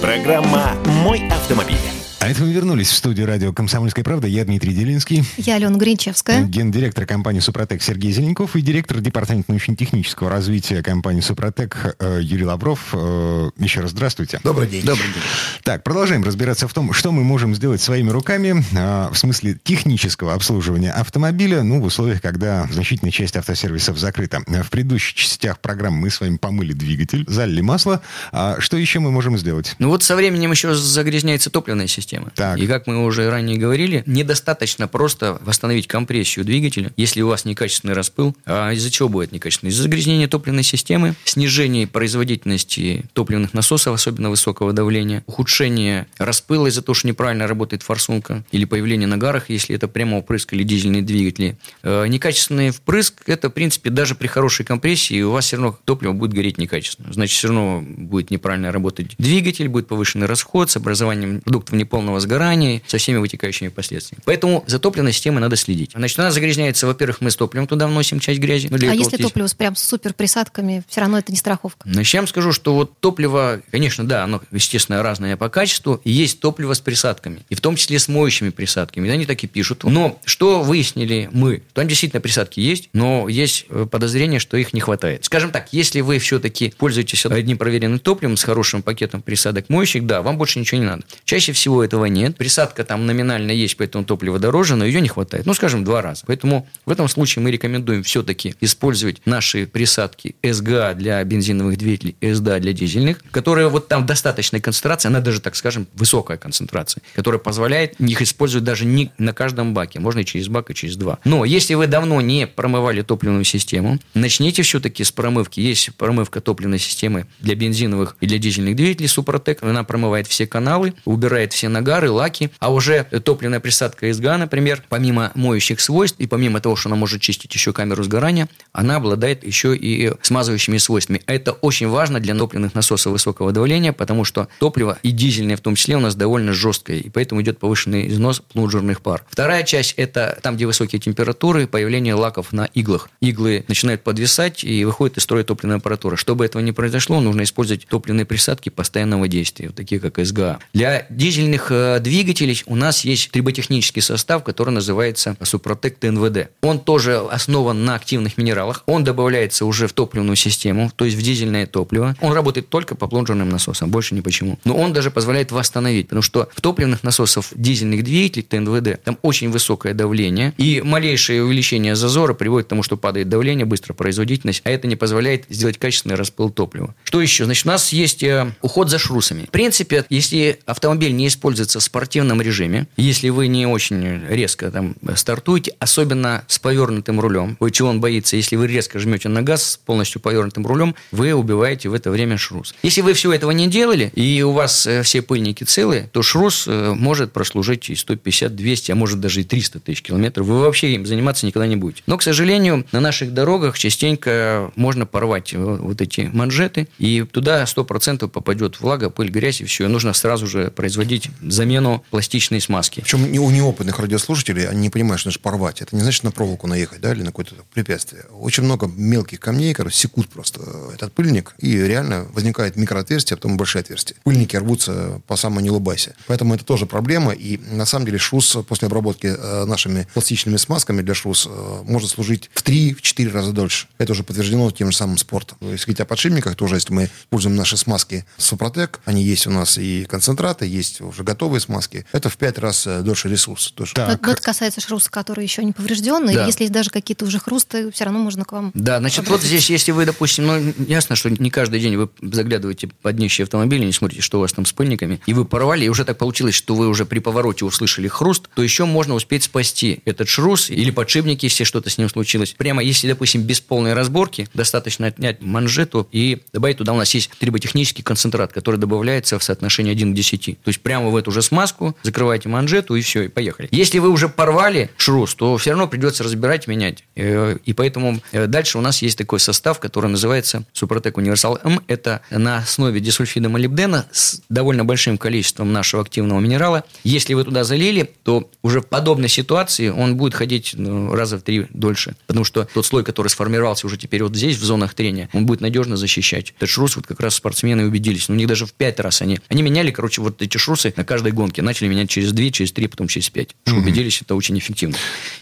Программа «Мой автомобиль». А это мы вернулись в студию радио «Комсомольская правда». Я Дмитрий Делинский. Я Алена Гринчевская. Гендиректор компании «Супротек» Сергей Зеленков и директор департамента научно-технического развития компании «Супротек» э, Юрий Лавров. Э, еще раз здравствуйте. Добрый день. Добрый день. Так, продолжаем разбираться в том, что мы можем сделать своими руками э, в смысле технического обслуживания автомобиля, ну, в условиях, когда значительная часть автосервисов закрыта. В предыдущих частях программы мы с вами помыли двигатель, залили масло. А что еще мы можем сделать? Ну вот со временем еще загрязняется топливная система. Так. И как мы уже ранее говорили, недостаточно просто восстановить компрессию двигателя, если у вас некачественный распыл. А из-за чего будет некачественный? Из-за загрязнения топливной системы, снижения производительности топливных насосов, особенно высокого давления, ухудшение распыла из-за того, что неправильно работает форсунка, или появление нагарах, если это прямо впрыск или дизельные двигатели. Э, Некачественный впрыск, это, в принципе, даже при хорошей компрессии у вас все равно топливо будет гореть некачественно. Значит, все равно будет неправильно работать двигатель, будет повышенный расход с образованием продуктов неполного сгорания, со всеми вытекающими последствиями. Поэтому за топливной системой надо следить. Значит, она загрязняется, во-первых, мы с топливом туда вносим часть грязи. Ну, А если вот топливо с прям супер присадками, все равно это не страховка. Значит, я вам скажу, что вот топливо, конечно, да, оно, естественно, разное по качеству. И есть топливо с присадками. И в том числе с моющими присадками. И они так и пишут. Но что выяснили мы? Там действительно присадки есть, но есть э, подозрение, что их не хватает. Скажем так, если вы все-таки пользуетесь одним проверенным топливом с хорошим пакетом присадок моющих, да, вам больше ничего не надо. Чаще всего этого нет. Присадка там номинально есть, поэтому топливо дороже, но ее не хватает. Ну, скажем, два раза. Поэтому в этом случае мы рекомендуем все-таки использовать наши присадки СГА для бензиновых двигателей, СДА для дизельных, которые вот там достаточной концентрации, она даже, так скажем, высокая концентрация, которая позволяет их использовать даже не на каждом баке, можно и через бак, и через два. Но если вы давно не промывали топливную систему, начните все-таки с промывки. Есть промывка топливной системы для бензиновых и для дизельных двигателей Супротек. Она промывает все каналы, убирает все нагары, лаки. А уже топливная присадка СГА, например, помимо моющих свойств и помимо того, что она может чистить еще камеру сгорания, она обладает еще и смазывающими свойствами. Это очень важно для топливных насосов высокого давления, потому что топливо и дизельное в том числе у нас довольно жесткое, и поэтому идет повышенный износ плунжерных пар. Вторая часть – это там, где высокие температуры, появление лаков на иглах. Иглы начинают подвисать и выходит из строя топливная аппаратура. Чтобы этого не произошло, нужно использовать топливные присадки постоянного действия, такие как СГА. Для дизельных э, двигателей у нас есть триботехнический состав, который называется Супротек ТНВД. Он тоже основан на активных минералах. Он добавляется уже в топливную систему, то есть в дизельное топливо. Он работает только по плунжерным насосам, больше ни почему. Но он даже позволяет восстановить, потому что в топливных насосах дизельных двигателей ТНВД там очень высокое давление, и малейшее увеличение зазора приводит к тому, что падает давление, быстро производительность, а это не позволяет сделать качественный распыл топлива. Что еще? Значит, у нас есть э, уход за шрусами. В принципе, если автомобиль не используется в спортивном режиме, если вы не очень резко там стартуете, особенно с повернутым рулем, вы чего он боится, если вы резко жмете на газ с полностью повернутым рулем, вы убиваете в это время шрус. Если вы все этого не делали, и у вас э, все пыльники целые, то шрус э, может прослужить и 150, 200, а может даже и 300 тысяч километров. Вы вообще им заниматься никогда не будете. Но, к сожалению, на наших дорогах частенько можно порвать э, вот эти манжеты, и туда 100% попадет влага, пыль, грязь, и все. И нужно сразу же производить замену пластичной смазки. Причем у неопытных радиослушателей, они не понимают, что значит порвать. Это не значит на проволоку наехать, да, или на какое-то препятствие. Очень много мелких камней, которые секут просто этот пыльник, и реально возникает микроотверстие, а потом большие отверстия. Пыльники рвутся по самой не улыбайся. Поэтому это тоже проблема, и на самом деле шрус после обработки э, нашими пластичными смазками для шрус э, может служить в 3-4 раза дольше. Это уже подтверждено тем же самым спортом. Если говорить о подшипниках, тоже если мы используем наши смазки Супротек, они есть у нас и концентраты, есть уже готовые смазки, это в 5 раз э, дольше ресурс. То есть Так. Вот, вот касается шруста, который еще не поврежденный. Да. Если есть даже какие-то уже хрусты, все равно можно к вам Да, значит, вот здесь, если вы, допустим, ну, ясно, что не каждый день вы заглядываете под днище автомобиля, не смотрите, что у вас там с пыльниками, и вы порвали, и уже так получилось, что вы уже при повороте услышали хруст, то еще можно успеть спасти этот шрус или подшипник, если что-то с ним случилось. Прямо если, допустим, без полной разборки, достаточно отнять манжету и добавить туда у нас есть триботехнический концентрат, который добавляется в соотношении 1 к 10. То есть прямо в смывает уже смазку, закрываете манжету и все, и поехали. Если вы уже порвали шрус, то все равно придется разбирать, менять. Э, и поэтому э, дальше у нас есть такой состав, который называется Супротек Универсал М. Это на основе дисульфида молибдена с довольно большим количеством нашего активного минерала. Если вы туда залили, то уже в подобной ситуации он будет ходить ну, раза в три дольше. Потому что тот слой, который сформировался уже теперь вот здесь, в зонах трения, он будет надежно защищать. Этот шрус вот как раз спортсмены убедились. Ну, у них даже в пять раз они... Они меняли, короче, вот эти шрусы на каждой гонке. Начали менять через две, через три, потом через пять. Что mm убедились, это очень эффективно.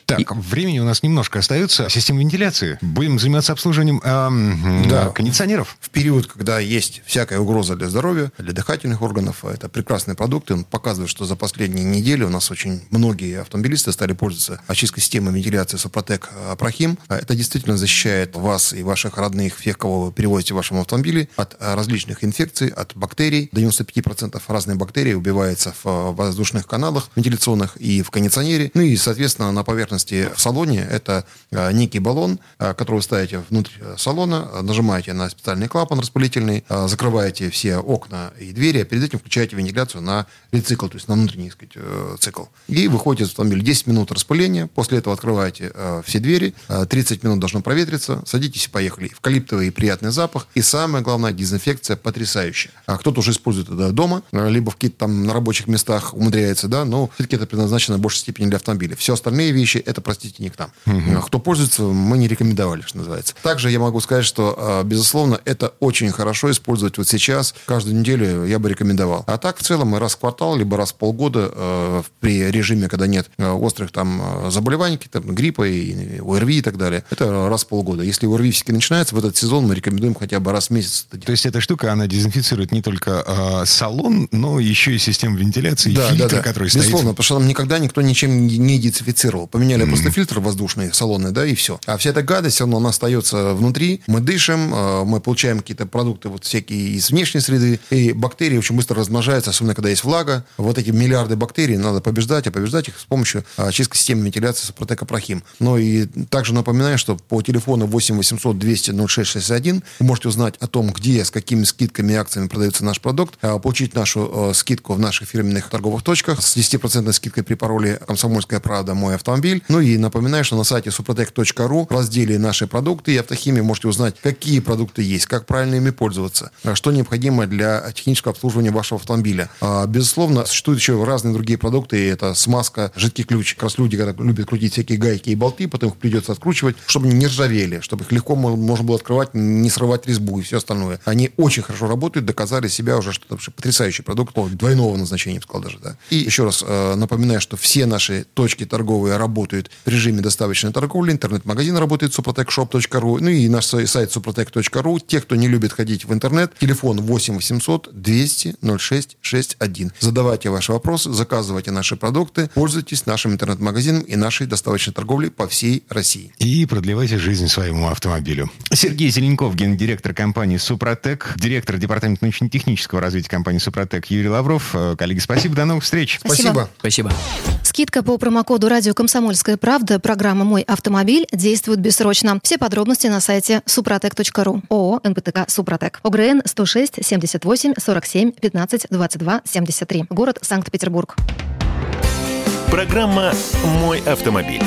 Так, и... времени у нас немножко остается. Система вентиляции. Будем заниматься обслуживанием э, да. кондиционеров. В период, когда есть всякая угроза для здоровья, для дыхательных органов, это прекрасный продукт. Он показывает, что за последние недели у нас очень многие автомобилисты стали пользоваться очисткой системы вентиляции Супротек Прохим. Это действительно защищает вас и ваших родных, всех, кого вы перевозите в вашем автомобиле, от различных инфекций, от бактерий. До 95% разные бактерии убиваются в воздушных каналах вентиляционных и в кондиционере. Ну и, соответственно, на поверхности в салоне это а, некий баллон, а, который вы ставите внутрь салона, нажимаете на специальный клапан распылительный, закрываете все окна и двери, а перед этим включаете вентиляцию на рецикл, то есть на внутренний сказать, э, цикл. И выходите из автомобиля 10 минут распыления, после этого открываете э, все двери, 30 минут должно проветриться, садитесь и поехали. Эвкалиптовый приятный запах. И самое главное, дезинфекция потрясающая. А кто-то уже использует это дома, либо в каких-то там на рабочих местах умудряется, да, но все-таки это предназначено в большей степени для автомобиля. Все остальные вещи, это, простите, не к нам. Угу. Кто пользуется, мы не рекомендовали, что называется. Также я могу сказать, что, а, безусловно, это очень хорошо использовать вот сейчас. Каждую неделю я бы рекомендовал. А так, в целом, раз в квартал, либо раз в полгода э, при режиме, когда нет острых там заболеваний, там, гриппа и ОРВИ и так далее, это раз в полгода. Если ОРВИ все-таки начинается, в этот сезон мы рекомендуем хотя бы раз в месяц. То есть эта штука, она дезинфицирует не только э, салон, но еще и систему вентиляции, да, фильтр, да, да. который стоит. Безусловно, потому что нам никогда никто ничем не дезинфицировал. Поменяли mm-hmm. просто фильтр воздушный, салонный, да, и все. А вся эта гадость, все равно она остается внутри. Мы дышим, э, мы получаем какие-то продукты вот всякие из внешней среды, и бактерии очень быстро размножаются, особенно когда есть влага. Вот эти миллиарды бактерий надо побеждать, а побеждать их с помощью очистки системы вентиляции Супротека Прохим. Ну и также напоминаю, что по телефону 8 800 200 0661 вы можете узнать о том, где, с какими скидками и акциями продается наш продукт, а, получить нашу э, скидку в наших фирменных торговых точках с 10% скидкой при пароле «Комсомольская правда. Мой автомобиль». Ну и напоминаю, что на сайте suprotec.ru в разделе «Наши продукты» и автохимии можете узнать, какие продукты есть, как правильно ими пользоваться, а, что необходимо для технического обслуживания вашего автомобиля. А, безусловно, существуют еще разные другие продукты. Это смазка, жидкий ключ. Как раз люди, когда любят крутить всякие гайки и болты, потом их придется откручивать, чтобы они не ржавели, чтобы их легко можно было открывать, не срывать резьбу и все остальное. Они очень хорошо работают, доказали себя уже, что это потрясающий продукт, двойного назначения, я бы сказал даже. Да. И еще раз э, напоминаю, что все наши точки торговые работают в режиме доставочной торговли. Интернет-магазин работает suprotecshop.ru, ну и наш сайт suprotec.ru. Те, кто не любит ходить в интернет, телефон 8 800 200 06 61. Задавайте ваши вопросы, заказывайте наши продукты, пользуйтесь нашим интернет-магазином и нашей доставочной торговлей по всей России. И продлевайте жизнь своему автомобилю. Сергей Зеленков, гендиректор компании «Супротек», директор департамента научно-технического развития компании «Супротек» Юрий Лавров. Коллеги, спасибо, до новых встреч. Спасибо. Спасибо. Скидка по промокоду «Радио Комсомольская правда» программа «Мой автомобиль» действует бессрочно. Все подробности на сайте супротек.ру. ООО «НПТК Супротек». ОГРН 106 78 47 15 22 73. Город Санкт-Петербург. Программа «Мой автомобиль».